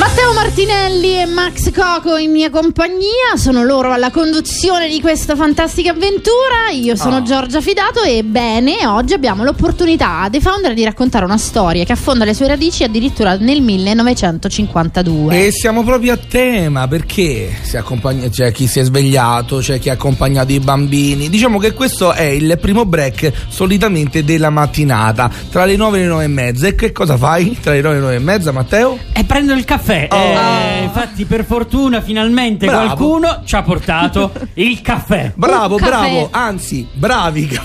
Matteo Martinelli e Max Coco in mia compagnia, sono loro alla conduzione di questa fantastica avventura. Io sono Ah. Giorgia Fidato e bene, oggi abbiamo l'opportunità a The Founder di raccontare una storia che affonda le sue radici addirittura nel 1952. E siamo proprio a tema perché si accompagna- c'è chi si è svegliato, c'è chi ha accompagnato i bambini. Diciamo che questo è il primo break solitamente della mattinata, tra le 9 e le 9 e mezza. E che cosa fai tra le 9 e le 9 e mezza, Matteo? E prendo il caffè. Oh. Eh, infatti, per fortuna, finalmente Bravo. qualcuno ci ha portato il caffè. Bravo, caffè. bravo, anzi, bravi.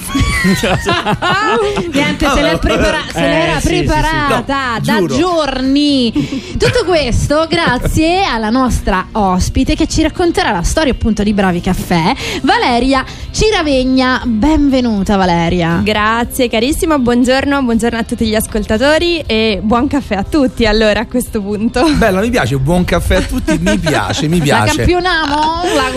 Niente, se, l'è prepara- se l'era Eh, sì, sì, sì. preparata No, da giuro. giorni. Tutto questo grazie alla nostra ospite che ci racconterà la storia appunto di Bravi Caffè, Valeria Ciravegna. Benvenuta Valeria. Grazie carissimo, buongiorno, buongiorno a tutti gli ascoltatori e buon caffè a tutti allora a questo punto. Bella, mi piace, buon caffè a tutti, mi piace, mi La piace. campioniamo?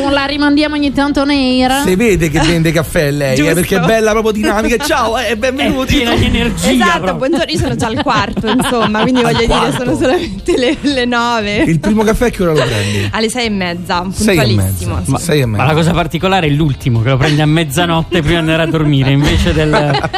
La, la rimandiamo ogni tanto nera? Si vede che vende caffè lei, eh, perché è bella proprio dinamica. Ciao, eh, È benvenuti. piena di energia. esatto, buongiorno, io sono già al quarto insomma, quindi Al voglio dire quarto. sono solamente le, le nove. Il primo caffè che ora lo prendi? Alle sei e mezza, Sei e puntualissimo. mezza. Ma sei e Ma la mezza. cosa particolare è l'ultimo, che lo prendi a mezzanotte prima di andare a dormire, invece del, della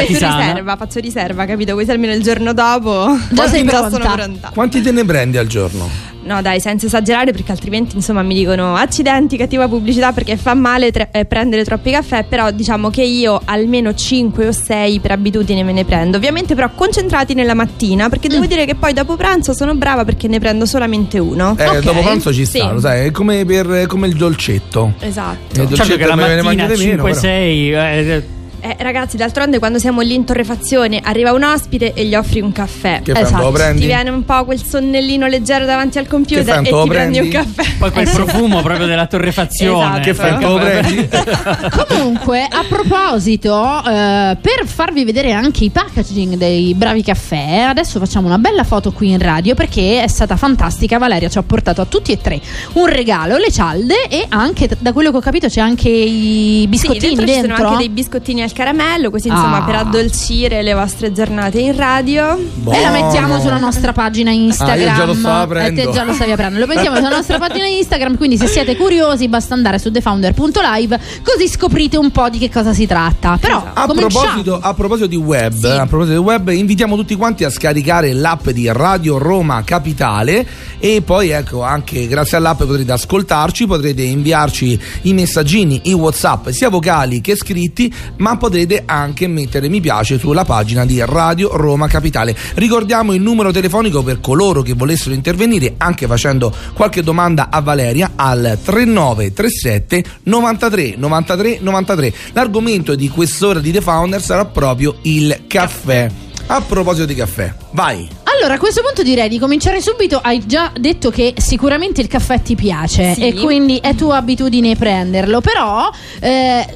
Faccio tisana. riserva, faccio riserva, capito? Così almeno il giorno dopo Già sei pronta. sono pronta. Quanti te ne prendi al giorno? No, dai, senza esagerare, perché altrimenti insomma mi dicono accidenti, cattiva pubblicità perché fa male tre- eh, prendere troppi caffè. Però diciamo che io almeno 5 o 6 per abitudine me ne prendo. Ovviamente, però, concentrati nella mattina, perché devo dire che poi dopo pranzo sono brava perché ne prendo solamente uno. Eh, Ok. dopo pranzo ci Sì. sta, lo sai, è come, per, come il dolcetto. Esatto. Il Certo che la mattina mangiate meno, però. 5-6 eh, ragazzi, d'altronde, quando siamo lì in torrefazione, arriva un ospite e gli offri un caffè. Che Esatto. lo prendi? Ti viene un po' quel sonnellino leggero davanti al computer e ti prendi un prendi? caffè. poi quel profumo proprio della torrefazione. Esatto. Che lo prendi? Comunque, a proposito, eh, per farvi vedere anche i packaging dei bravi caffè, adesso facciamo una bella foto qui in radio perché è stata fantastica. Valeria ci ha portato a tutti e tre un regalo, le cialde e anche, da quello che ho capito, c'è anche i biscottini sì, dentro, dentro. ci sono anche dei biscottini al caramello, così insomma Ah. per addolcire le vostre giornate in radio. E la mettiamo Buono. sulla nostra pagina Instagram. Ah, io già lo stavo E aprendo. te già lo stavi aprendo. Lo mettiamo sulla nostra pagina Instagram. Quindi, se siete curiosi, basta andare su thefounder.live. Così scoprite un po' di che cosa si tratta. Però, A cominciamo. proposito, a proposito di web, a proposito di web, invitiamo tutti quanti a scaricare l'app di Radio Roma Capitale e poi ecco anche grazie all'app potrete ascoltarci, potrete inviarci i messaggini, i WhatsApp sia vocali che scritti, ma potrete anche mettere mi piace sulla pagina di Radio Roma Capitale. Ricordiamo il numero telefonico per coloro che volessero intervenire anche facendo qualche domanda a Valeria al 3937 93 93 93. L'argomento di quest'ora di The Founder sarà proprio il caffè. A proposito di caffè, vai. Allora, a questo punto direi di cominciare subito. Hai già detto che sicuramente il caffè ti piace Sì. e quindi è tua abitudine prenderlo. Però. eh,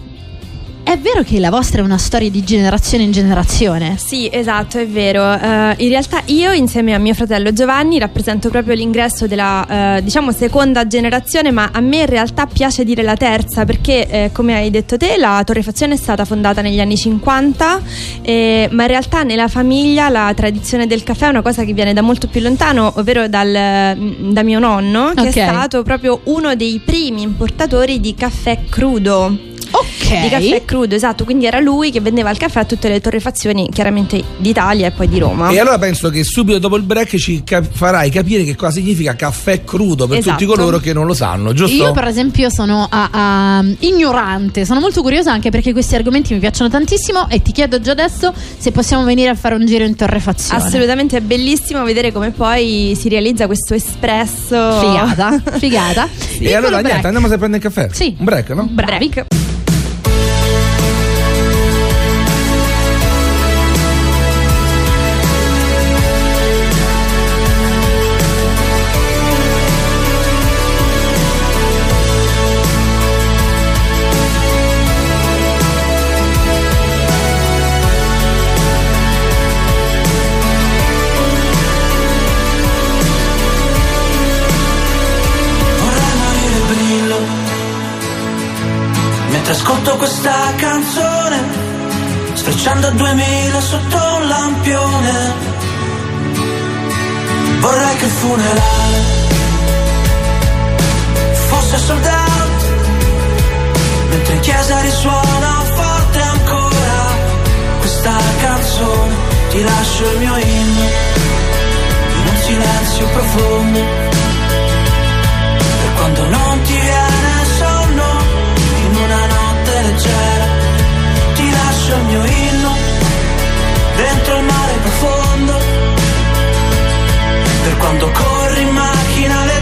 è vero che la vostra è una storia di generazione in generazione? Sì, esatto, è vero. Eh, in realtà io insieme a mio fratello Giovanni rappresento proprio l'ingresso della, eh, diciamo, seconda generazione, ma a me in realtà piace dire la terza perché, eh, come hai detto te, la torrefazione è stata fondata negli anni 50, eh, ma in realtà nella famiglia la tradizione del caffè è una cosa che viene da molto più lontano, ovvero dal, da mio nonno, che Ok. è stato proprio uno dei primi importatori di caffè crudo. Ok. Di caffè crudo, esatto, quindi era lui che vendeva il caffè a tutte le torrefazioni, chiaramente d'Italia e poi di Roma. E allora penso che subito dopo il break ci cap- farai capire che cosa significa caffè crudo per Esatto. tutti coloro che non lo sanno, giusto? Io per esempio sono a- a- ignorante, sono molto curiosa anche perché questi argomenti mi piacciono tantissimo e ti chiedo già adesso se possiamo venire a fare un giro in torrefazione. Assolutamente è bellissimo vedere come poi si realizza questo espresso. Figata, figata. E Piccolo allora break. niente, andiamo a prendere il caffè. Sì. Un break, no? Bravi. Break. Canzone, sfrecciando a 2000 sotto un lampione. Vorrei che il funerale fosse sold out, mentre in chiesa risuona forte ancora questa canzone. Ti lascio il mio inno in un silenzio profondo per quando non ti viene leggera ti lascio il mio inno dentro il mare profondo. Per quando corri in macchina alle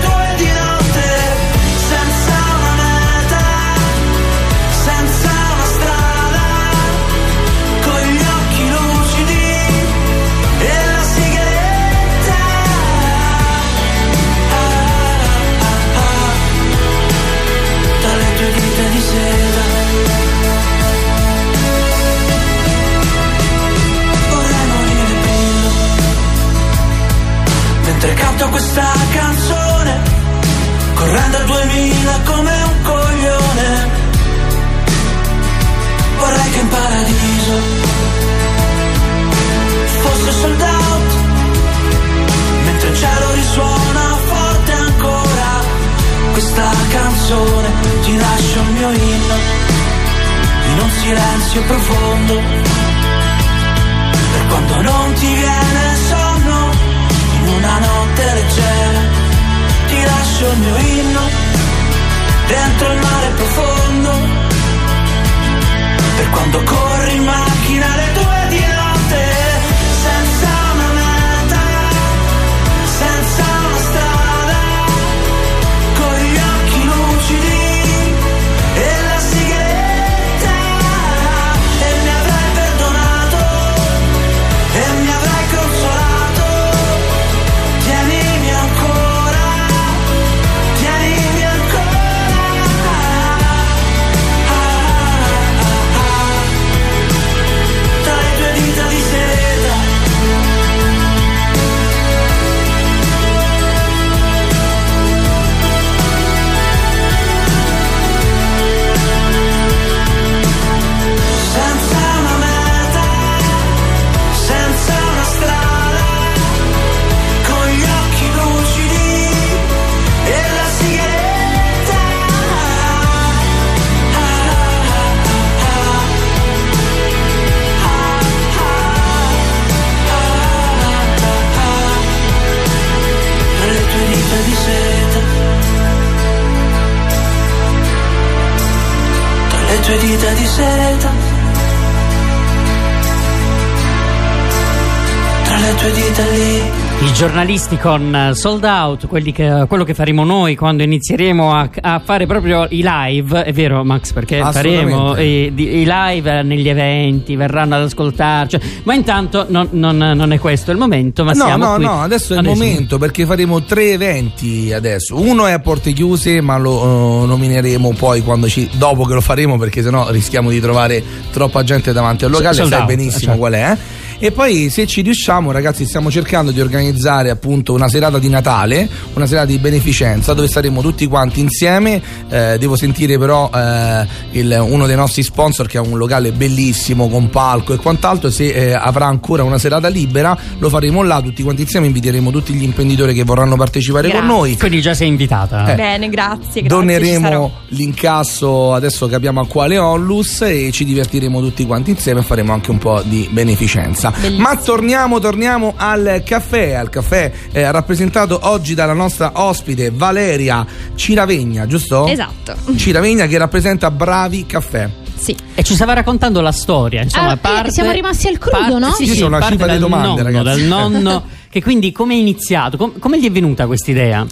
giornalisti con eh, sold out, quelli che- quello che faremo noi quando inizieremo a, a fare proprio i live, è vero Max perché faremo i, i live negli eventi, verranno ad ascoltarci, ma intanto non, non- non è questo il momento, ma no, siamo no, qui. no, adesso è il momento perché faremo tre eventi adesso. Uno è a porte chiuse, ma lo eh, nomineremo poi quando ci, dopo che lo faremo, perché sennò rischiamo di trovare troppa gente davanti al locale. Sold Sai out, benissimo certo. qual è. eh? E poi se ci riusciamo, ragazzi, stiamo cercando di organizzare appunto una serata di Natale, una serata di beneficenza dove saremo tutti quanti insieme. Eh, devo sentire però eh, il- uno dei nostri sponsor che ha un locale bellissimo con palco e quant'altro. Se eh, avrà ancora una serata libera, lo faremo là tutti quanti insieme. Inviteremo tutti gli imprenditori che vorranno partecipare con Grazie. noi. Quindi già sei invitata. Eh. Bene, grazie, grazie. Doneremo l'incasso, adesso capiamo a quale Onlus e ci divertiremo tutti quanti insieme e faremo anche un po' di beneficenza. Bellissimo. Ma torniamo, torniamo al caffè, al caffè eh, rappresentato oggi dalla nostra ospite Valeria Ciravegna, giusto? Esatto. Ciravegna che rappresenta Bravi Caffè. Sì. E ci stava raccontando la storia, insomma, Ah, parte, siamo rimasti al crudo, parte- no? Sì, sì, c'ho una parte cifra di dal domande, nonno, ragazzi. dal nonno che quindi come è iniziato? Com- come gli è venuta questa idea?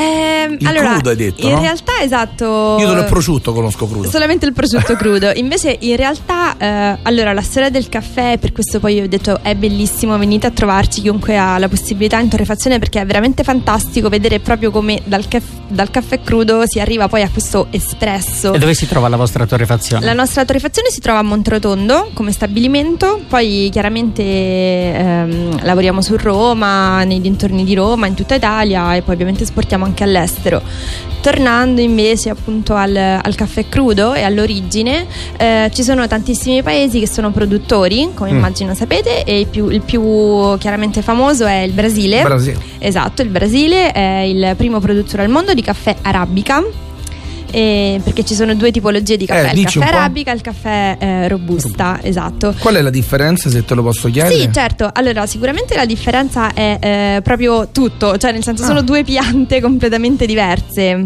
Il allora, crudo hai detto, in no? realtà esatto. Io solo il prosciutto conosco crudo. Solamente il prosciutto crudo. Invece, in realtà, eh, allora la storia del caffè, per questo poi ho detto è bellissimo. Venite a trovarci chiunque ha la possibilità in torrefazione perché è veramente fantastico vedere proprio come dal, caff- dal caffè crudo si arriva poi a questo espresso. E dove si trova la vostra torrefazione? La nostra torrefazione si trova a Monterotondo come stabilimento, poi chiaramente ehm, lavoriamo su Roma, nei dintorni di Roma, in tutta Italia e poi ovviamente esportiamo anche all'estero. Tornando invece appunto al, al caffè crudo e all'origine, eh, ci sono tantissimi paesi che sono produttori, come Mm. immagino sapete, e il più, il più chiaramente famoso è il Brasile. Brasile. Esatto, il Brasile è il primo produttore al mondo di caffè arabica. Eh, perché ci sono due tipologie di caffè, Eh, il caffè arabica e il caffè eh, robusta, esatto. Qual è la differenza se te lo posso chiedere? Sì, certo. Allora, sicuramente la differenza è eh, proprio tutto, cioè nel senso Ah. sono due piante completamente diverse.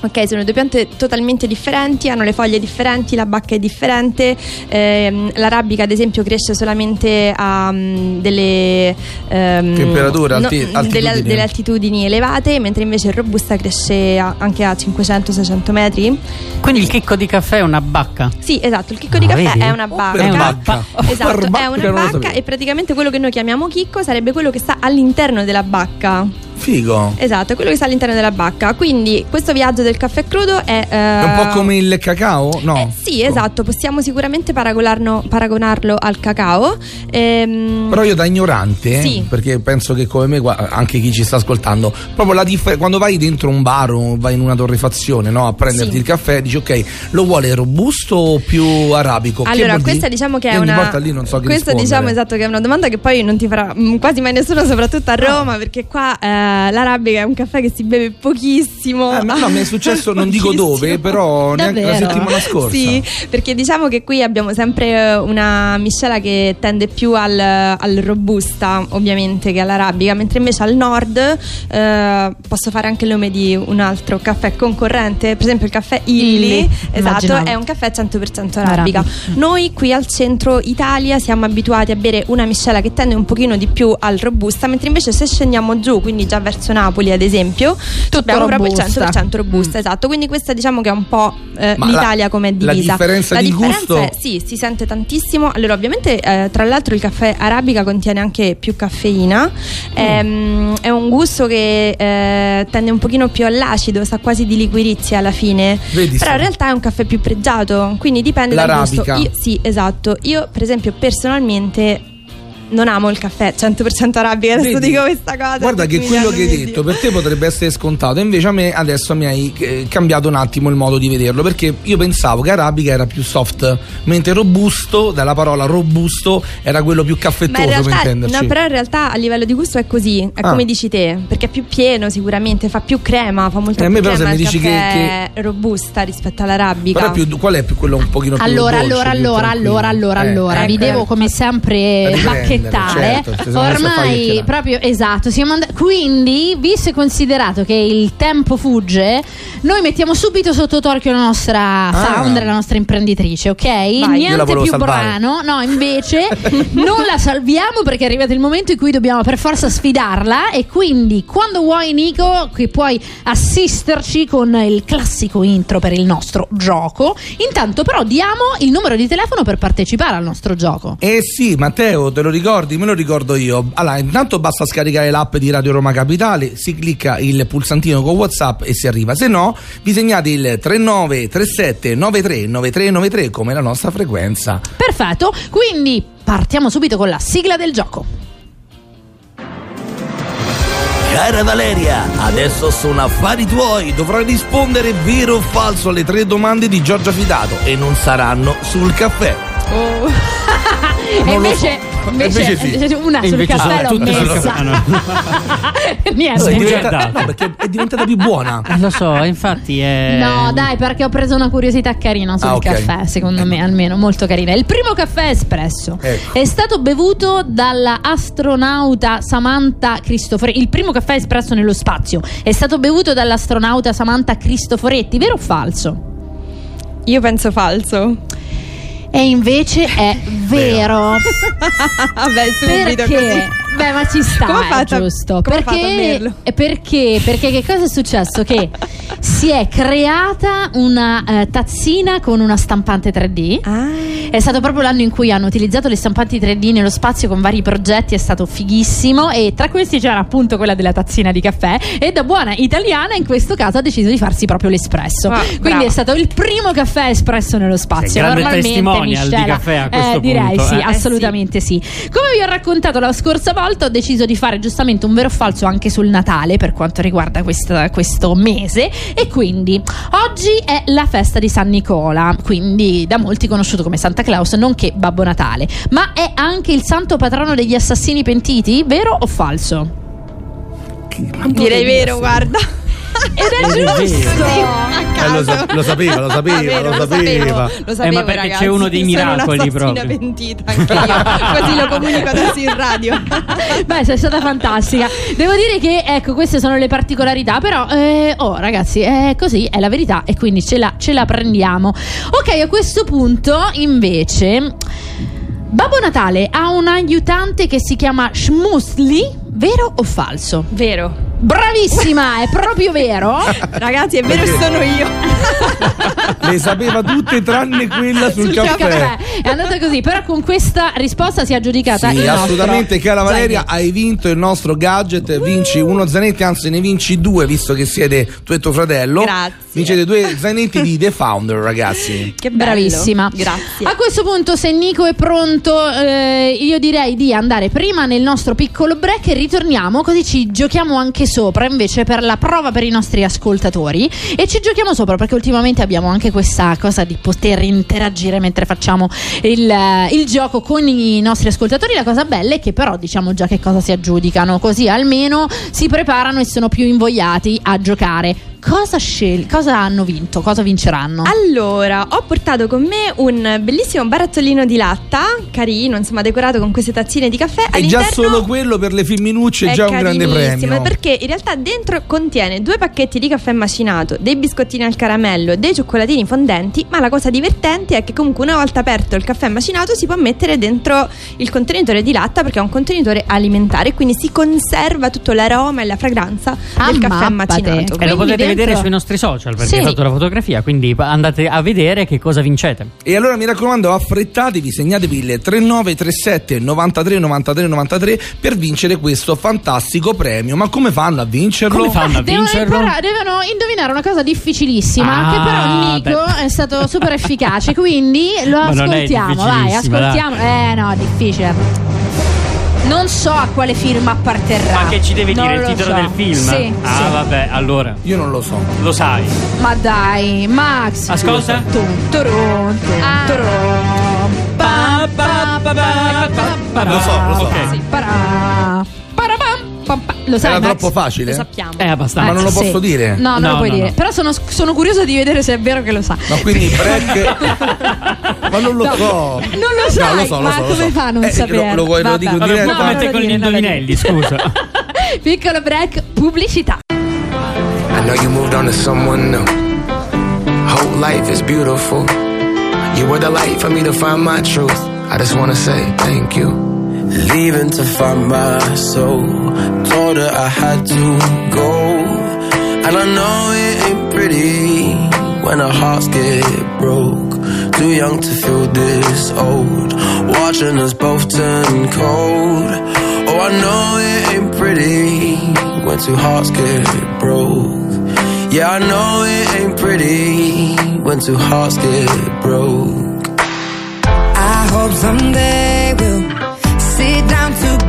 Ok, sono due piante totalmente differenti, hanno le foglie differenti, la bacca è differente. ehm, l'arabica, ad esempio, cresce solamente a mm, delle ehm, Temperature, alti- delle, altitudini. delle altitudini elevate, mentre invece il robusta cresce a- anche a 500-600 metri. Quindi il chicco di caffè è una bacca. Sì, esatto, il chicco di Ah, caffè vedi? è una bacca. È una bacca. Esatto, è una bacca e praticamente quello che noi chiamiamo chicco sarebbe quello che sta all'interno della bacca. Figo. Esatto, è quello che sta all'interno della bacca. Quindi questo viaggio del caffè crudo è... È un po' come il cacao? No. Eh, sì, esatto, possiamo sicuramente paragonarlo, paragonarlo al cacao. Ehm, Però io da ignorante, Sì. perché penso che come me, anche chi ci sta ascoltando, proprio la differenza, quando vai dentro un bar o vai in una torrefazione no, a prenderti Sì. il caffè, dici ok, lo vuole robusto o più arabico? Allora, questa diciamo che è Io una. volta lì non so che Questa rispondere. diciamo esatto che è una domanda che poi non ti farà mm, quasi mai nessuno, soprattutto a Roma, perché qua eh, l'arabica è un caffè che si beve pochissimo. Eh, ma no, mi è successo, non dico dove, però neanche la Davvero? settimana scorsa. Sì, perché diciamo che qui abbiamo sempre eh, una miscela che tende più al, al robusta, ovviamente, che all'arabica, mentre invece al nord eh, posso fare anche il nome di un altro caffè concorrente, per esempio il caffè Illy, Illy, esatto, immaginavo. è un caffè 100% arabica. Arabica. Noi qui al centro Italia siamo abituati a bere una miscela che tende un pochino di più al robusta, mentre invece se scendiamo giù, quindi già verso Napoli ad esempio, abbiamo proprio il robusta. 100% robusta, esatto. Quindi questa diciamo che è un po' eh, l'Italia la- come è la divisa. differenza di gusto- è sì, si sente tantissimo. Allora, ovviamente, eh, tra l'altro, il caffè arabica contiene anche più caffeina. Ehm, è un gusto che eh, tende un pochino più all'acido, sa quasi di liquirizia alla fine. Vedi, Però sì. in realtà è un caffè più pregiato, quindi dipende dal gusto. L'arabica. Io- sì, esatto. Io, per esempio, personalmente non amo il caffè 100% arabica. Adesso Vedi? dico questa cosa. Guarda che quello che hai hanno detto per te potrebbe essere scontato, invece a me adesso mi hai eh, cambiato un attimo il modo di vederlo, perché io pensavo che arabica era più soft, mentre robusto, dalla parola robusto, era quello più caffettoso in per realtà, intenderci. no, però in realtà a livello di gusto è così, è Ah. come dici te, perché è più pieno sicuramente, fa più crema, fa molto Eh, a più me però se crema mi dici che- caffè robusta rispetto all'arabica. Più, qual è più quello un pochino più Allora, dolce, allora, più allora, tranquillo? allora, allora, Eh, allora, ecco, vi devo ecco. come La sempre differenza. Bacchettare. certo, Ormai proprio esatto. Siamo and- quindi, visto e considerato che il tempo fugge, noi mettiamo subito sotto torchio la nostra founder, la nostra imprenditrice, ok? La Niente più salvare. brano. No, invece non la salviamo perché è arrivato il momento in cui dobbiamo per forza sfidarla. E quindi, quando vuoi, Nico, che puoi assisterci con il classico intro per il nostro gioco. Intanto, però, diamo il numero di telefono per partecipare al nostro gioco. Eh sì, Matteo, te lo ricordi? Me lo ricordo io. Allora, intanto basta scaricare l'app di Radio Roma Capitale, si clicca il pulsantino con WhatsApp e si arriva. Se no, vi segnate il 3937 93 9393 come la nostra frequenza. Perfetto, quindi partiamo subito con la sigla del gioco. Cara Valeria, adesso sono affari tuoi. Dovrai rispondere vero o falso alle tre domande di Giorgia Fidato e non saranno sul caffè. e Non lo invece, so. Invece, Invece sì. una E sul invece caffè sono l'ho tutte sul messa. no. No, è Niente. diventata, no, perché è diventata più buona. Eh, lo so, infatti è... No, dai, perché ho preso una curiosità carina sul Ah, ok. caffè, secondo me, almeno molto carina. Il primo caffè espresso Ecco. è stato bevuto dalla astronauta Samantha Cristoforetti. Il primo caffè espresso nello spazio è stato bevuto dall'astronauta Samantha Cristoforetti, vero o falso? Io penso falso. E invece è vero. Vabbè, subito così. Beh, ma ci sta, Come ha è fatto a- giusto. come ha fatto a perché, eh, perché? Perché che cosa è successo? Che si è creata una eh, tazzina con una stampante 3D. Ah. È stato proprio l'anno in cui hanno utilizzato le stampanti 3D nello spazio con vari progetti, è stato fighissimo e tra questi c'era appunto quella della tazzina di caffè e da buona italiana in questo caso ha deciso di farsi proprio l'espresso. Ah, Quindi brava. è stato il primo caffè espresso nello spazio. Sei grande Normalmente testimonial di caffè a questo eh, direi punto, sì, eh. Eh sì. assolutamente sì. Come vi ho raccontato la scorsa volta, ho deciso di fare giustamente un vero o falso anche sul Natale per quanto riguarda questa- questo mese. E quindi oggi è la festa di San Nicola, quindi da molti conosciuto come Santa Claus, nonché Babbo Natale. Ma è anche il santo patrono degli assassini pentiti, vero o falso? Direi vero, guarda. Ed è giusto! Eh, lo, sa- lo sapeva, lo sapeva, Ah, vero, lo lo sapeva. sapevo, lo sapevo, Eh, ma perché ragazzi, c'è uno dei sono miracoli proprio. pentita anche io, così lo comunico adesso in radio. Beh, sei stata fantastica. Devo dire che, ecco, queste sono le particolarità. Però, eh, oh, ragazzi, è così, è la verità. E quindi ce la, ce la prendiamo. Ok, a questo punto, invece, Babbo Natale ha un aiutante che si chiama Schmusli. Vero o falso? Vero. Bravissima, è proprio vero. Ragazzi, è vero che sono io. Le sapeva tutte tranne quella sul, Sul caffè. Caffè. È andata così, però con questa risposta si è aggiudicata Sì, il nostro assolutamente, cara Valeria, zainetto. hai vinto il nostro gadget. Vinci uno zainetto, anzi, ne vinci due, visto che siete tu e tuo fratello. Grazie. Vincete due zainetti di The Founder, ragazzi. Che bello. Bravissima. Grazie. A questo punto, se Nico è pronto, eh, io direi di andare prima nel nostro piccolo break e ritorniamo, così ci giochiamo anche sopra invece per la prova per i nostri ascoltatori. E ci giochiamo sopra perché ultimamente abbiamo anche questa cosa di poter interagire mentre facciamo il, eh, il gioco con i nostri ascoltatori. La cosa bella è che, però, diciamo già che cosa si aggiudicano, così almeno si preparano e sono più invogliati a giocare. Cosa, scel- cosa hanno vinto? Cosa vinceranno? Allora, ho portato con me un bellissimo barattolino di latta, carino, insomma, decorato con queste tazzine di caffè. E già solo quello per le femminucce è già un grande premio. Perché in realtà dentro contiene due pacchetti di caffè macinato, dei biscottini al caramello e dei cioccolatini fondenti. Ma la cosa divertente è che comunque una volta aperto il caffè macinato si può mettere dentro il contenitore di latta perché è un contenitore alimentare, quindi si conserva tutto l'aroma e la fragranza del caffè macinato. E lo Quindi potete dentro- vedere sui nostri social perché Sì. hai fatto la fotografia, quindi andate a vedere che cosa vincete. E allora mi raccomando, affrettatevi, segnatevi il 3937 93 93 93 per vincere questo fantastico premio. Ma come fanno a vincerlo? Come fanno a Devono, vincerlo? impara- devono indovinare una cosa difficilissima, Ah, che però Nico beh. è stato super efficace, quindi lo Ma ascoltiamo. Vai, ascoltiamo. Eh no, è difficile. Non so a quale film apparterrà. Ma che ci devi Non dire il lo titolo so. del film? Sì, ah, sì. vabbè, allora Io non lo so. lo sai. Ma dai, Max. Ascolta. Ah. Lo so, lo so. Ok. Sì, Lo sai, Era Max? troppo facile? Lo sappiamo. Eh, abbastanza. Ma non lo sì. posso dire? No, non No, lo puoi no, dire. no. Però sono, sono curiosa di vedere se è vero che lo sa. Ma quindi break. ma non lo No, so. non lo sai, No, lo so, lo ma so, lo come so. fa a non Eh, saperlo? Lo, lo, vuoi- lo Vabbè. dico in Vabbè, diretta? può mettere con gli indovinelli, scusa. Piccolo break, pubblicità. I know you moved on to someone new. Whole life is beautiful. You were the light for me to find my truth. I just wanna say thank you. Leaving to find my soul. Told her I had to go. And I know it ain't pretty when our hearts get broke. Too young to feel this old. Watching us both turn cold. Oh, I know it ain't pretty when two hearts get broke. Yeah, I know it ain't pretty when two hearts get broke. I hope someday we'll down to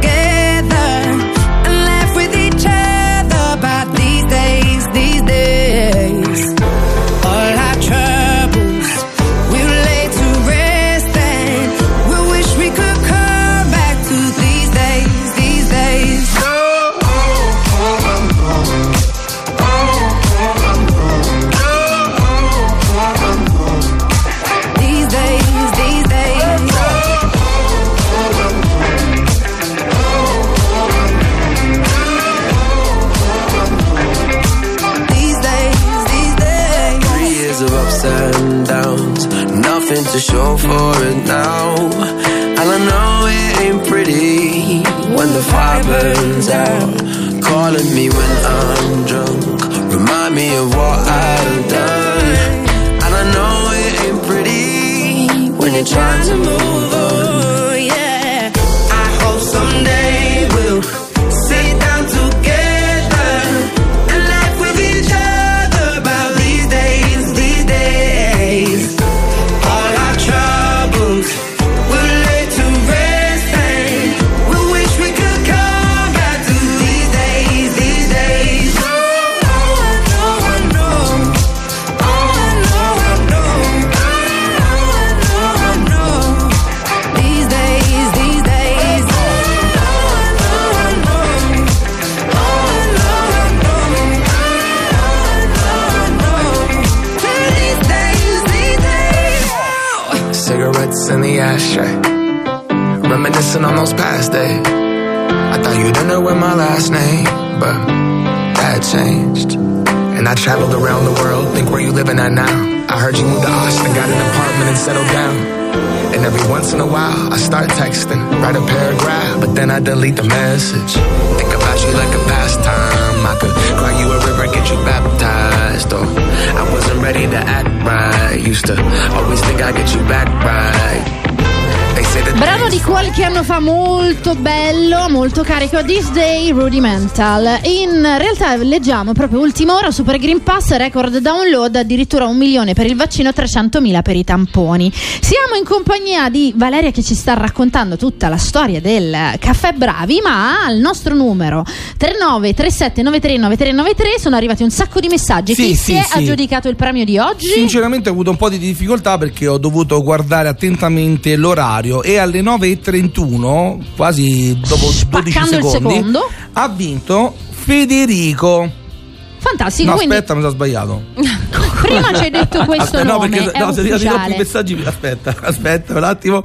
nothing to show for it now. I know it ain't pretty when the fire burns out. Calling me when I'm drunk, remind me of what I've done. And I know it ain't pretty when you're trying to move but that changed. And I traveled around the world. Think where you living at now. I heard you moved to Austin, got an apartment and settled down. And every once in a while, I start texting, write a paragraph, but then I delete the message. Think about you like a pastime. I could you molto bello, molto carico. This Day Rudimental. In realtà leggiamo proprio ultima ora Super Green Pass, record download, addirittura un milione per il vaccino, 300.000 per i tamponi. Siamo in compagnia di Valeria che ci sta raccontando tutta la storia del caffè Bravi, ma al nostro numero 39 37 93 9393 sono arrivati un sacco di messaggi. Sì, Chi sì, si è sì. aggiudicato il premio di oggi? Sinceramente ho avuto un po' di difficoltà perché ho dovuto guardare attentamente l'orario e alle 9.31, quasi dopo 12 Spaccando il secondi, ha vinto Federico. Fantastico, no, quindi aspetta, mi sono sbagliato. prima ci hai detto questo Aspetta, no, nome, perché è no, se arrivano più ufficiale. messaggi. Aspetta, aspetta un attimo.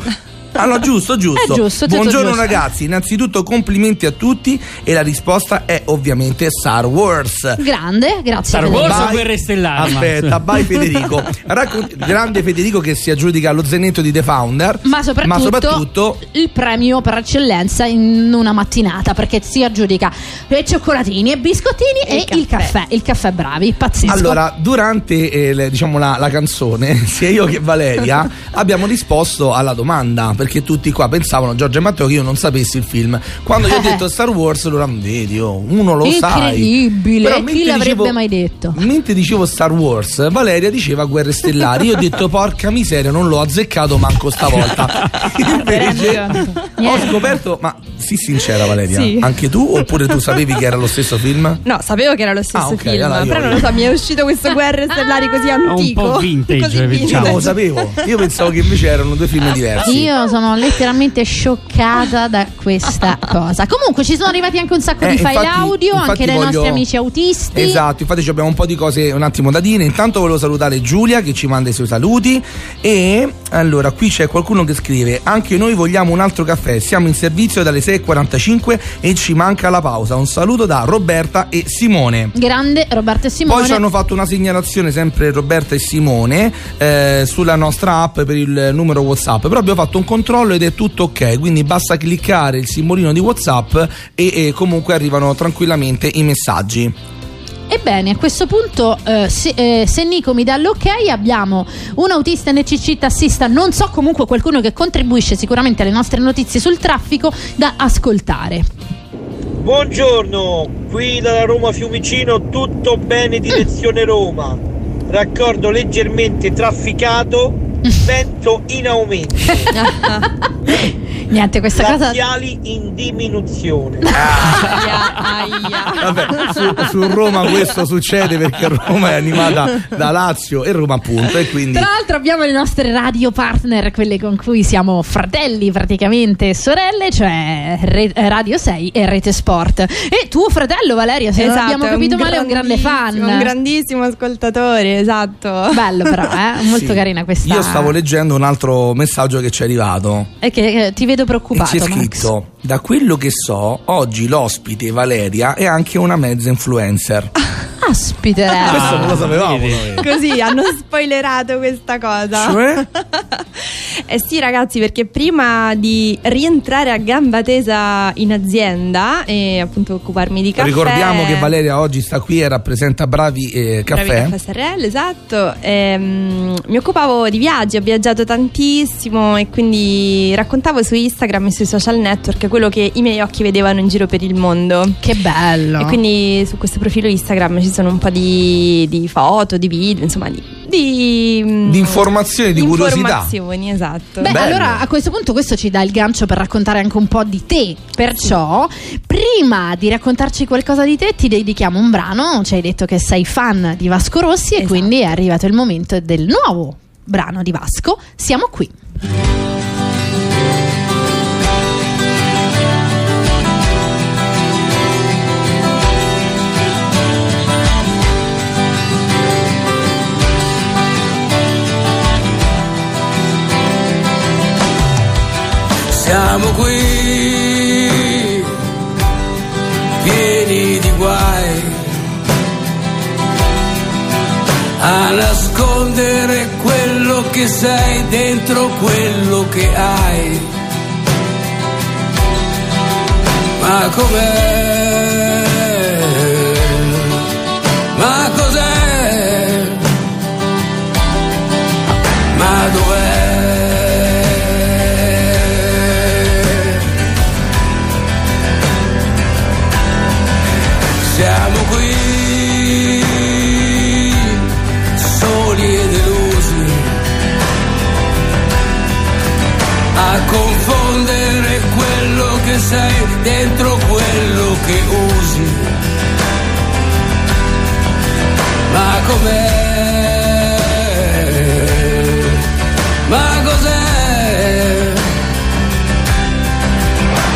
Ah no, giusto, giusto. È giusto, tutto Buongiorno giusto. ragazzi, innanzitutto complimenti a tutti e la risposta è ovviamente Star Wars. Grande, grazie. Star Federico. Wars o Vai- Guerre Stellari? Aspetta, vai Federico. Raccon- grande Federico che si aggiudica lo zenetto di The Founder. Ma soprattutto, soprattutto il premio per eccellenza in una mattinata perché si aggiudica e cioccolatini e biscottini e, il il caffè, il caffè bravi, pazzesco. Allora, durante eh, le- diciamo la, la canzone, sia io che Valeria abbiamo risposto alla domanda perché tutti qua pensavano, Giorgio e Matteo, che io non sapessi il film. Quando gli ho Eh. detto Star Wars, loro vedi, oh, uno lo sai. Incredibile, Però chi l'avrebbe mai detto? Mentre dicevo Star Wars, Valeria diceva Guerre Stellari. Io ho detto, porca miseria, non l'ho azzeccato manco stavolta. Invece, ho scoperto, ma sii sincera, Valeria, Sì. anche tu oppure tu sapevi che era lo stesso film? No, sapevo che era lo stesso Ah, ok, film, allora io- però non lo so, mi è uscito questo Guerre Stellari così un antico. po' vintage, così diciamo. Io non lo sapevo, io pensavo che invece erano due film diversi. Io sono letteralmente scioccata da questa cosa. Comunque ci sono arrivati anche un sacco Eh, di file infatti- audio, infatti anche dai voglio- nostri amici autisti. Esatto, infatti ci abbiamo un po' di cose un attimo da dire. Intanto volevo salutare Giulia che ci manda i suoi saluti. E allora qui c'è qualcuno che scrive: Anche noi vogliamo un altro caffè. Siamo in servizio dalle 6.45 e ci manca la pausa. Un saluto da Roberta e Simone. Grande Roberto e Simone. Poi ci hanno fatto una segnalazione sempre Roberta e Simone eh, sulla nostra app per il numero WhatsApp. Però abbiamo fatto un controllo ed è tutto ok. Quindi basta cliccare il simbolino di WhatsApp e, e comunque arrivano tranquillamente i messaggi. Ebbene, a questo punto, eh, se, eh, se Nico mi dà l'ok, abbiamo un autista NCC tassista, non so, comunque qualcuno che contribuisce sicuramente alle nostre notizie sul traffico da ascoltare. Buongiorno, qui dalla Roma Fiumicino tutto bene direzione Roma. Raccordo leggermente trafficato, vento in aumento, Niente, questa cosa. laziali in diminuzione. Aia, aia. Vabbè, su, su Roma questo succede perché Roma è animata da Lazio e Roma appunto e quindi Tra l'altro abbiamo le nostre radio partner, quelle con cui siamo fratelli praticamente e sorelle, cioè Re- Radio 6 e Rete Sport. E tuo fratello Valerio, se non Esatto, abbiamo è capito male, è un grande fan. Un grandissimo ascoltatore, esatto. Bello però, eh? molto Sì. carina questa. io stavo leggendo un altro messaggio che ci è arrivato E che eh, ti vedo e preoccupato, c'è Max. scritto da quello che so oggi l'ospite Valeria è anche una mezza influencer Aspite. questo non lo sapevamo vedi. noi. Così hanno spoilerato questa cosa. Cioè? eh sì, ragazzi, perché prima di rientrare a gamba tesa in azienda e appunto occuparmi di caffè. ricordiamo che Valeria oggi sta qui e rappresenta Bravi eh, Bravi Caffè Caffè Serrell, esatto. Ehm, mi occupavo di viaggi, ho viaggiato tantissimo e quindi raccontavo su Instagram e sui social network quello che i miei occhi vedevano in giro per il mondo. Che bello. E quindi su questo profilo Instagram ci sono un po' di, di foto, di video, insomma, di, di, Di informazioni, di curiosità. informazioni, esatto. Beh, Bello. allora a questo punto questo ci dà il gancio per raccontare anche un po' di te. Perciò, prima di raccontarci qualcosa di te, ti dedichiamo un brano. Ci hai detto che sei fan di Vasco Rossi e Esatto. quindi è arrivato il momento del nuovo brano di Vasco. Siamo qui. Che sei dentro quello che hai. Ma com'è? Sei dentro quello che usi. Ma com'è? Ma cos'è?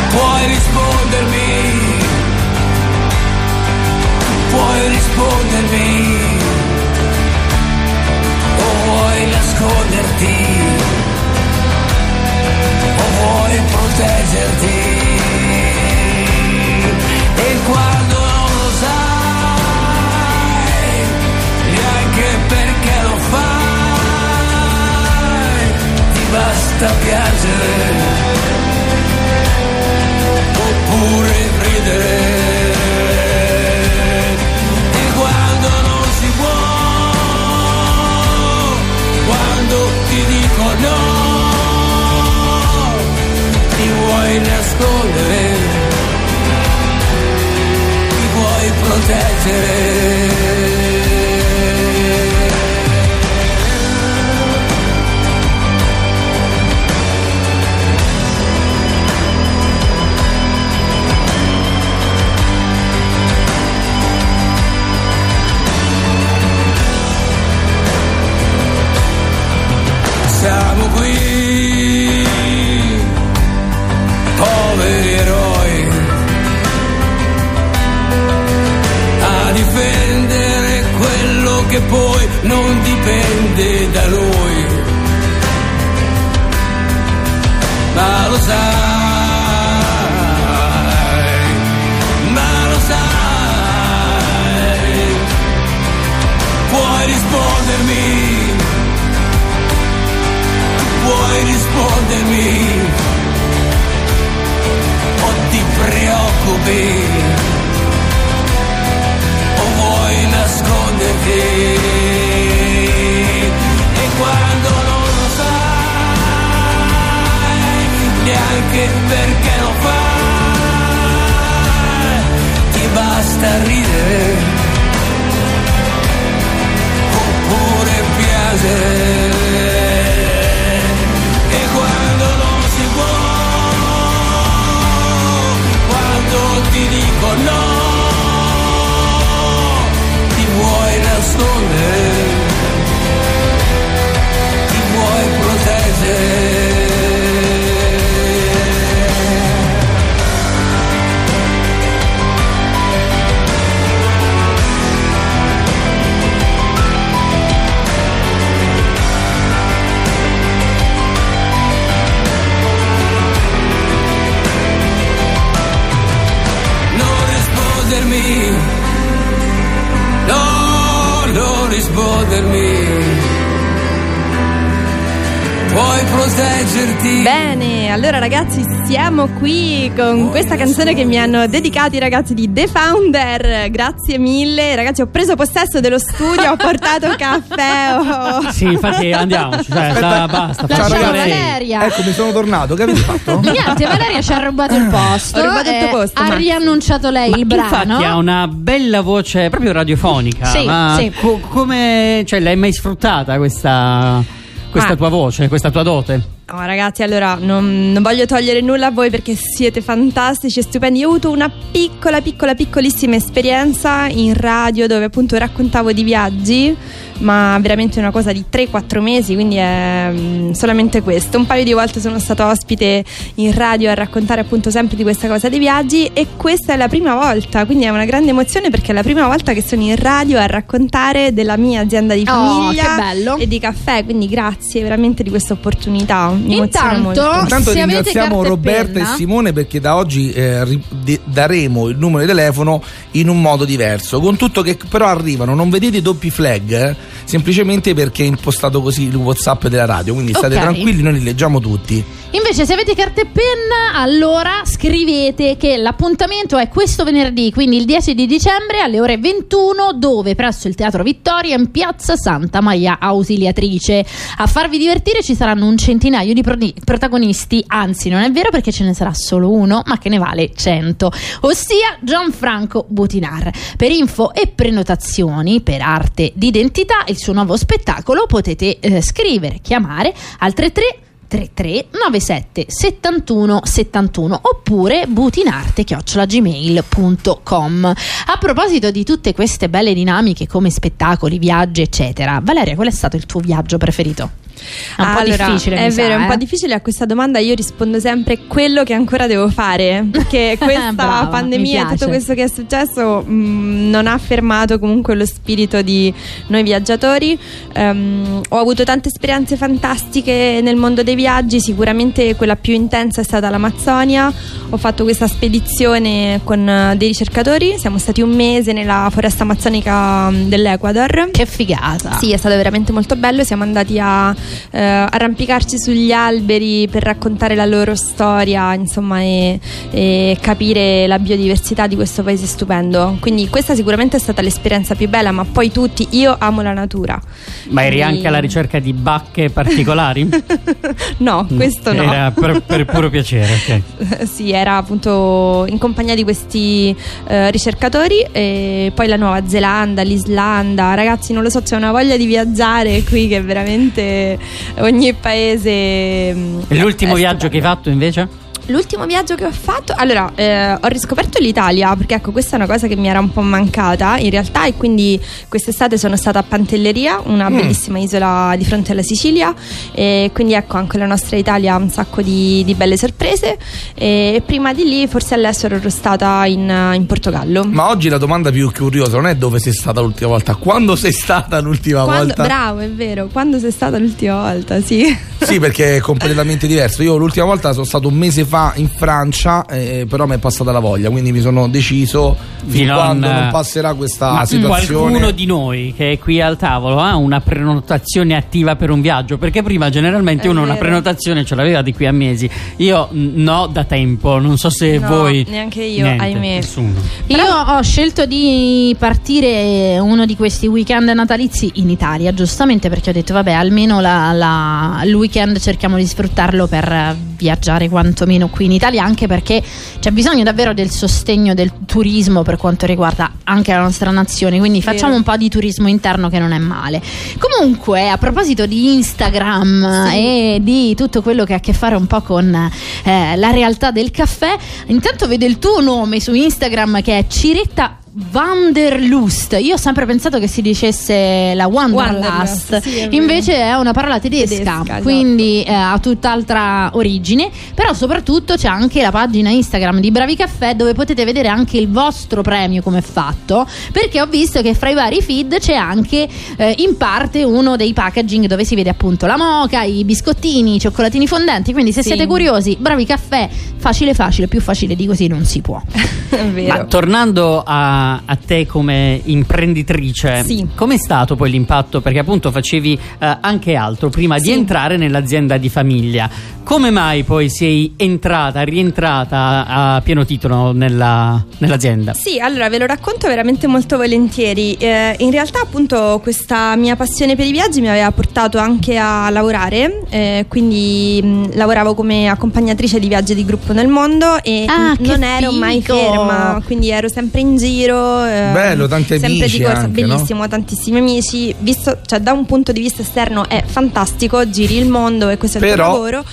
Puoi rispondermi? Puoi rispondermi? O vuoi nasconderti? O vuoi proteggerti? Siamo qui con questa canzone che mi hanno dedicato i ragazzi di The Founder, grazie mille. Ragazzi ho preso possesso dello studio, ho portato caffè. ho- Sì, infatti andiamoci. Cioè, sta- basta. Facciamo lei. Valeria. Ecco, mi sono tornato. Che avete fatto? Niente, Valeria ci ha rubato il posto. Rubato il tuo eh, posto, Ha Max. riannunciato lei Ma il brano. infatti ha una bella voce proprio radiofonica. Sì, ma sì. co- come cioè, l'hai mai sfruttata questa, questa Ma- tua voce, questa tua dote? No, ragazzi, allora non, non voglio togliere nulla a voi perché siete fantastici e stupendi. Io ho avuto una piccola, piccola, piccolissima esperienza in radio dove appunto raccontavo di viaggi, ma veramente una cosa di 3-4 mesi, quindi è mm, solamente questo. Un paio di volte sono stata ospite in radio a raccontare appunto sempre di questa cosa dei viaggi e questa è la prima volta, quindi è una grande emozione perché è la prima volta che sono in radio a raccontare della mia azienda di Oh, famiglia che bello. e di caffè, quindi grazie veramente di questa opportunità. Mi Intanto- molto. Intanto ringraziamo e Roberta penna- e Simone perché da oggi eh, ri- de- daremo il numero di telefono in un modo diverso. Con tutto che però arrivano, non vedete i doppi flag, eh, semplicemente perché è impostato così il WhatsApp della radio. Quindi state Ok. tranquilli, noi li leggiamo tutti. Invece, se avete carta e penna, allora scrivete che l'appuntamento è questo venerdì, quindi il 10 di dicembre alle ore 21, dove presso il Teatro Vittoria in piazza Santa Maria Ausiliatrice. A farvi divertire ci saranno un centinaio di proni- protagonisti, anzi, non è vero perché ce ne sarà solo uno, ma che ne vale 100, ossia Gianfranco Butinar. Per info e prenotazioni per arte d'identità, il suo nuovo spettacolo, potete eh, scrivere, chiamare al 33 33 97 71 71 oppure butinarte gmail.com a proposito di tutte queste belle dinamiche come spettacoli, viaggi eccetera Valeria qual è stato il tuo viaggio preferito? È un po' Allora, difficile È mi sa, vero, è un eh? po' difficile a questa domanda. Io rispondo sempre quello che ancora devo fare. Perché questa Brava, mi pandemia e tutto questo che è successo mh, non ha fermato comunque lo spirito di noi viaggiatori. Ehm, ho avuto tante esperienze fantastiche nel mondo dei viaggi. Sicuramente quella più intensa è stata l'Amazzonia. Ho fatto questa spedizione con eh, dei ricercatori. Siamo stati un mese nella foresta amazzonica mh, dell'Ecuador. che figata Sì, è stato veramente molto bello. Siamo andati a eh, arrampicarci sugli alberi per raccontare la loro storia, insomma, e, e capire la biodiversità di questo paese stupendo. Quindi, questa sicuramente è stata l'esperienza più bella. Ma poi tutti, io amo la natura. Ma eri Quindi- anche alla ricerca di bacche particolari? no, questo no. Era per, per puro piacere, ok. sì, era appunto in compagnia di questi eh, ricercatori e poi la Nuova Zelanda, l'Islanda. Ragazzi, non lo so, c'è una voglia di viaggiare qui che veramente ogni paese. mm, E l'ultimo è viaggio che hai fatto invece? L'ultimo viaggio che ho fatto, allora eh, ho riscoperto l'Italia perché ecco questa è una cosa che mi era un po' mancata in realtà e quindi quest'estate sono stata a Pantelleria, una Mm. bellissima isola di fronte alla Sicilia e quindi ecco anche la nostra Italia ha un sacco di, di belle sorprese e prima di lì forse all'estero ero stata in, in Portogallo. Ma oggi la domanda più curiosa non è dove sei stata l'ultima volta, quando sei stata l'ultima Quando- volta? bravo, è vero, quando sei stata l'ultima volta, sì. Sì, perché è completamente diverso. Io l'ultima volta sono stato un mese fa in Francia, eh, però mi è passata la voglia, quindi mi sono deciso Di fin non- quando non passerà questa Ma situazione. qualcuno di noi che è qui al tavolo ha una prenotazione attiva per un viaggio? Perché prima generalmente È uno una vero. prenotazione ce l'aveva di qui a mesi. Io no da tempo, non so se No, voi. neanche io, Niente, ahimè. Nessuno. Io ho scelto di partire uno di questi weekend natalizi in Italia, giustamente perché ho detto, vabbè, almeno la- la- il weekend cerchiamo di sfruttarlo per eh, viaggiare quantomeno qui in Italia, anche perché c'è bisogno davvero del sostegno del turismo per quanto riguarda anche la nostra nazione, quindi facciamo un po' di turismo interno che non è male. Comunque, a proposito di Instagram e di tutto quello che ha a che fare un po' con eh, la realtà del caffè, intanto vedo il tuo nome su Instagram che è Ciretta Wanderlust. Io ho sempre pensato che si dicesse la Wanderlust, Wanderlust, sì, è invece è una parola tedesca, Tedesca, esatto. quindi eh, ha tutt'altra origine. Però, soprattutto, c'è anche la pagina Instagram di Bravi Caffè dove potete vedere anche il vostro premio come è fatto. Perché ho visto che fra i vari feed c'è anche eh, in parte uno dei packaging dove si vede appunto la moca, i biscottini, i cioccolatini fondenti. Quindi, se Sì. siete curiosi, Bravi Caffè, facile, facile, più facile di così non si può. è vero. Ma tornando a, a te come imprenditrice, Sì. com'è stato poi l'impatto? Perché appunto facevi eh, anche altro prima di Sì. entrare nell'azienda di famiglia. Come mai poi sei entrata, rientrata a pieno titolo nella- nell'azienda? Sì, allora ve lo racconto veramente molto volentieri. Eh, in realtà, appunto, questa mia passione per i viaggi mi aveva portato anche a lavorare. eh, quindi mh, lavoravo come accompagnatrice di viaggi di gruppo nel mondo e Ah, non ero mai ferma. Quindi ero sempre in giro. Eh, Bello, tanti sempre amici di corsa, anche, no? bellissimo, tantissimi amici. Visto, cioè, da un punto di vista esterno è fantastico, giri il mondo e questo è il tuo Però- lavoro.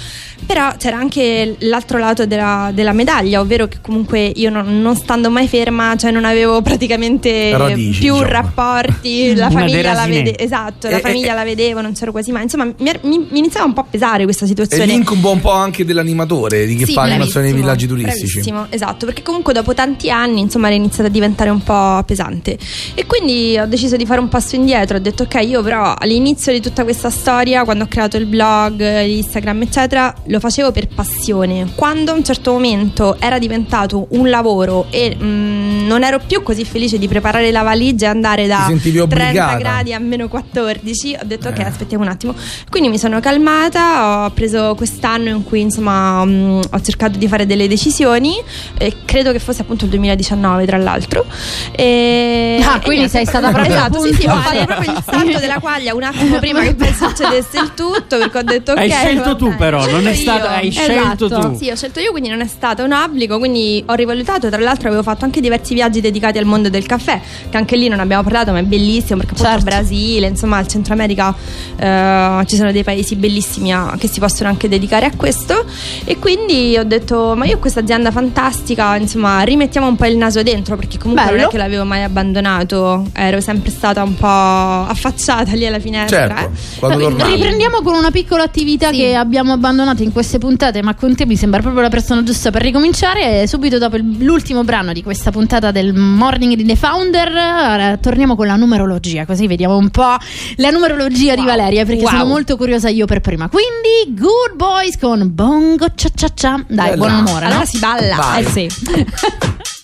Però c'era anche l'altro lato della, della medaglia, ovvero che comunque io non, non stando mai ferma, cioè non avevo praticamente Radici, più diciamo. rapporti, la famiglia la vedevo, esatto, la E- famiglia e- la vedevo, non c'ero quasi mai. Insomma, mi, mi- mi iniziava un po' a pesare questa situazione. l'incubo un po' anche dell'animatore di chi Sì, fa animazione nei villaggi turistici. Bravissimo, esatto, perché comunque dopo tanti anni, insomma, era iniziata a diventare un po' pesante. E quindi ho deciso di fare un passo indietro. Ho detto, ok, io però all'inizio di tutta questa storia, quando ho creato il blog, Instagram, eccetera, lo facevo per passione. Quando a un certo momento era diventato un lavoro e mm, non ero più così felice di preparare la valigia e andare da Ti sentivi 30 obbligata. gradi a meno 14, ho detto ok, Eh. aspettiamo un attimo. Quindi mi sono calmata, ho preso quest'anno in cui insomma mm, ho cercato di fare delle decisioni e credo che fosse appunto il 2019 tra l'altro. E, Ah, e quindi niente. sei stata proprio esatto, sì, sì, ho fatto proprio il salto della quaglia un attimo prima che poi succedesse il tutto perché ho detto ok. Hai scelto va tu però, non è scelto stato, io. hai scelto Esatto. tu. Sì, ho scelto io, quindi non è stato un obbligo, quindi ho rivalutato. Tra l'altro avevo fatto anche diversi viaggi dedicati al mondo del caffè, che anche lì non abbiamo parlato, ma è bellissimo perché appunto Certo. Brasile, insomma, al Centro America eh, ci sono dei paesi bellissimi a- che si possono anche dedicare a questo. E quindi ho detto, ma io ho questa azienda fantastica, insomma, rimettiamo un po' il naso dentro, perché comunque non Bello. è che l'avevo mai abbandonato, ero sempre stata un po' affacciata lì alla finestra. Certo, eh. Riprendiamo con una piccola attività Sì. che abbiamo abbandonato in queste puntate, ma con te mi sembra proprio la persona giusta per ricominciare. E Subito dopo l'ultimo brano di questa puntata del Morning di The Founder, torniamo con la numerologia, così vediamo un po' la numerologia di Wow. Valeria, perché Wow. sono molto curiosa io per prima. Quindi, Good Boys con Bongo Cia Cia Cia. Dai, Bella. buon umore. no? Allora si balla. Vai. Eh sì.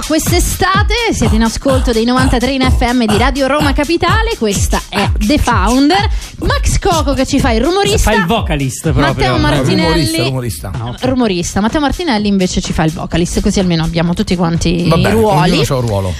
po' quest'estate. Siete in ascolto dei 93 in FM di Radio Roma Capitale. Questa è The Founder. Max Coco che ci fa il rumorista. Fa il vocalist proprio. Matteo Martinelli. rumorista, rumorista. Ah. Rumorista. Matteo Martinelli invece ci fa il vocalist, così almeno abbiamo tutti quanti Vabbè, i ruoli. ognuno c'ha un ruolo.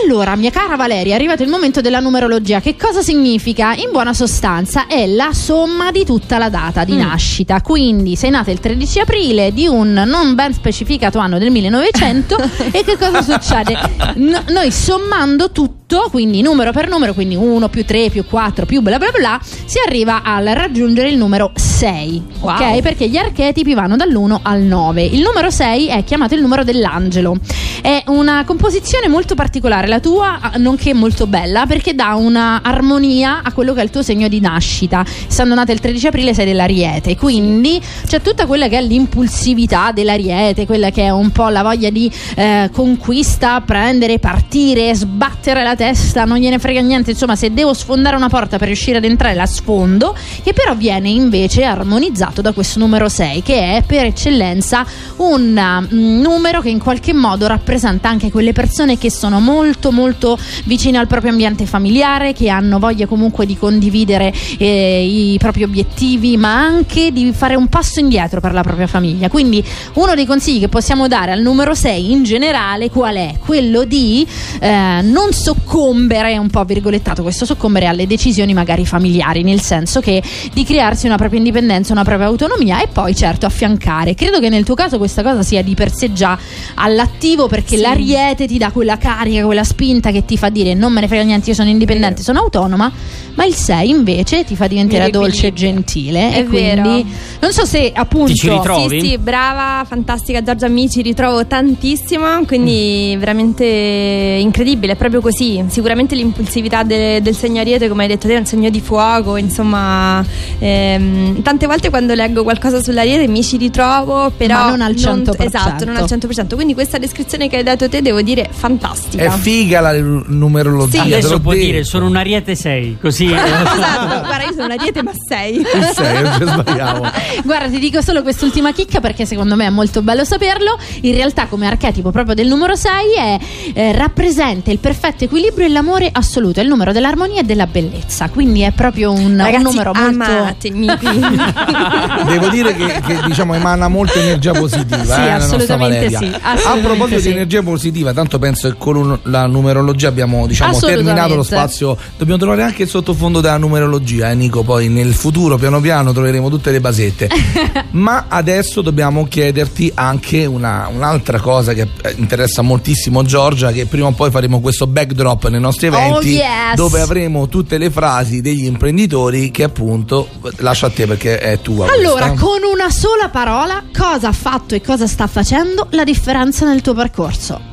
Allora, mia cara Valeria, è arrivato il momento della numerologia. Che cosa significa? In buona sostanza è la somma di tutta la data di nascita. Quindi sei nata il 13 aprile di un non ben specificato anno del 1900 e che cosa succede? No- noi sommando tutto, quindi numero per numero, quindi 1 più 3 più 4 più bla bla bla, si arriva al raggiungere il numero 6. Wow. Ok? Perché gli archetipi vanno dall'1 al 9. Il numero 6 è chiamato il numero dell'angelo. È una composizione molto particolare, la tua, nonché molto bella, perché dà una armonia a quello che è il tuo segno di nascita. Essendo nata il 13 aprile sei dell'Ariete, quindi c'è tutta quella che è l'impulsività dell'Ariete, quella che è un po' la voglia di eh, conquista, prendere, partire, sbattere la testa, non gliene frega niente, insomma, se devo sfondare una porta per riuscire ad entrare la sfondo, che però viene invece armonizzato da questo numero 6, che è per eccellenza un mm, numero che in qualche modo rappresenta anche quelle persone che sono molto molto vicine al proprio ambiente familiare, che hanno voglia comunque di condividere eh, i propri obiettivi, ma anche di fare un passo indietro per la propria famiglia. Quindi uno dei consigli che possiamo dare al numero 6 in generale qual è? Quello di eh, non soccombere, un po' virgolettato questo soccombere alle decisioni magari familiari, nel senso che di crearsi una propria indipendenza, una propria autonomia e poi certo affiancare. Credo che nel tuo caso questa cosa sia di per sé già all'attivo perché l'ariete ti dà quella carica, quella spinta che ti fa dire non me ne frega niente, io sono indipendente, sono autonoma, ma il 6 invece ti fa diventare dolce e gentile È e quindi vero. non so se appunto Ti ci ritrovi? Sì, sì, brava, fantastica Giorgia, mi ci ritrovo tantissimo, quindi veramente incredibile, è proprio così. Sicuramente l'impulsività de- del segno Ariete, come hai detto te, è un segno di fuoco, insomma, ehm, tante volte quando leggo qualcosa sull'Ariete mi ci ritrovo, però Ma non al 100%. esatto, non al 100%. Quindi questa descrizione che hai dato te devo dire fantastica. È figa la nu- numerologia. te Adesso detto. dire sono un ariete 6, così. esatto, guarda, io sono un Ariete, ma sei. Il sei, non ci sbagliamo. Guarda, ti dico solo quest'ultima chicca perché secondo me è molto bello saperlo. In realtà, come archetipo proprio del numero 6, è, eh, rappresenta il perfetto equilibrio e l'amore assoluto, è il numero dell'armonia e della bellezza. Quindi è proprio un, un Ragazzi, numero molto. amatemi. Devo dire che, che, diciamo emana molta energia positiva. Sì, eh, assolutamente sì, A assolutamente proposito sì. di energia positiva, tanto penso che con un- la numerologia abbiamo diciamo, terminato lo spazio. Dobbiamo trovare anche il sottofondo della numerologia, eh, Nico. Poi nel futuro, piano piano, troveremo tutte le basette. Ma adesso dobbiamo chiederti anche una- un'altra cosa che eh, interessa moltissimo Giorgia, che prima o poi faremo questo backdrop nei nostri eventi, Oh, yes. dove avremo tutte le frasi degli imprenditori che appunto lascio a te perché è tua. Allora, questa. con una sola parola, cosa ha fatto e cosa sta facendo la differenza nel tuo percorso?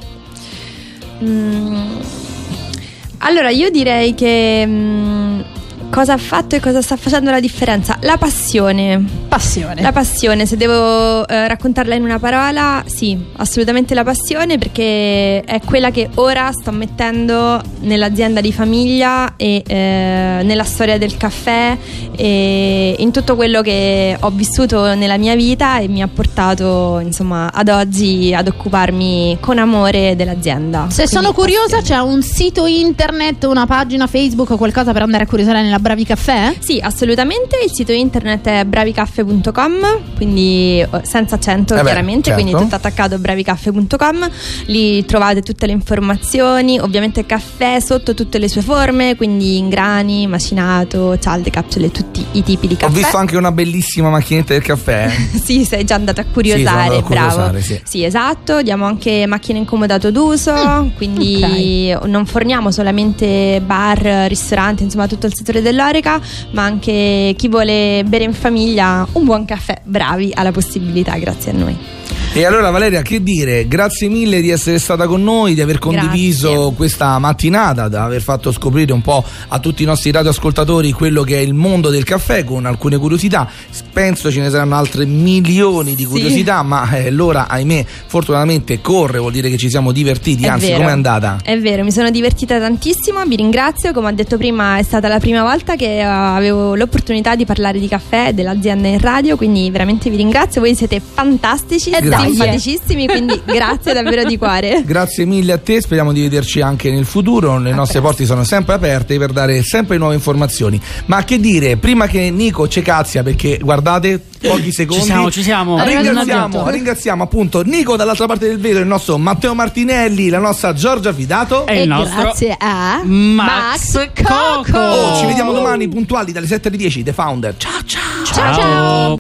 Mm. Allora, io direi che mm, cosa ha fatto e cosa sta facendo la differenza? La passione. Passione. La passione, se devo eh, raccontarla in una parola, sì, assolutamente la passione perché è quella che ora sto mettendo nell'azienda di famiglia e eh, nella storia del caffè e in tutto quello che ho vissuto nella mia vita e mi ha portato insomma ad oggi ad occuparmi con amore dell'azienda. Se Quindi sono curiosa, passione. c'è un sito internet, una pagina Facebook o qualcosa per andare a curiosare nella Bravi Caffè? Sì, assolutamente. Il sito internet è bravicaffè.com, quindi eh, senza accento Eh beh, chiaramente, certo. quindi tutto attaccato bravicaffè.com. Lì trovate tutte le informazioni, ovviamente caffè sotto tutte le sue forme, quindi in grani, macinato, cialde, capsule, tutti i tipi di Ho caffè. visto anche una bellissima macchinetta del caffè. sì, sei già andato a Sì, curiosare, sono andato a bravo. curiosare, sì. esatto. Diamo anche macchine in comodato d'uso, Mm, quindi non forniamo solamente bar, ristoranti, insomma tutto il settore dell'oreca, ma anche chi vuole bere in famiglia un buon caffè, bravi, ha la possibilità, grazie a noi. E allora Valeria, che dire? Grazie mille di essere stata con noi, di aver condiviso Grazie. questa mattinata, di aver fatto scoprire un po' a tutti i nostri radioascoltatori quello che è il mondo del caffè con alcune curiosità. Penso ce ne saranno altre milioni di Sì. curiosità, ma eh, l'ora, ahimè, fortunatamente corre, vuol dire che ci siamo divertiti. È Anzi, com'è andata? È vero, mi sono divertita tantissimo, vi ringrazio, come ho detto prima è stata la prima volta che eh, avevo l'opportunità di parlare di caffè dell'azienda in radio, quindi veramente vi ringrazio, voi siete fantastici. Ed Grazie. simpaticissimi, quindi grazie davvero di cuore. Grazie mille a te, speriamo di vederci anche nel futuro. Le nostre porte sono sempre aperte per dare sempre nuove informazioni. Ma che dire, prima che Nico ci cazzia, perché guardate, pochi secondi. siamo, ci siamo. Ringraziamo, ringraziamo appunto Nico dall'altra parte del vetro, il nostro Matteo Martinelli, la nostra Giorgia Fidato. E il nostro grazie a Max Coco. Oh, ci vediamo domani puntuali dalle 7 alle 10, The Founder. Ciao ciao! ciao. ciao.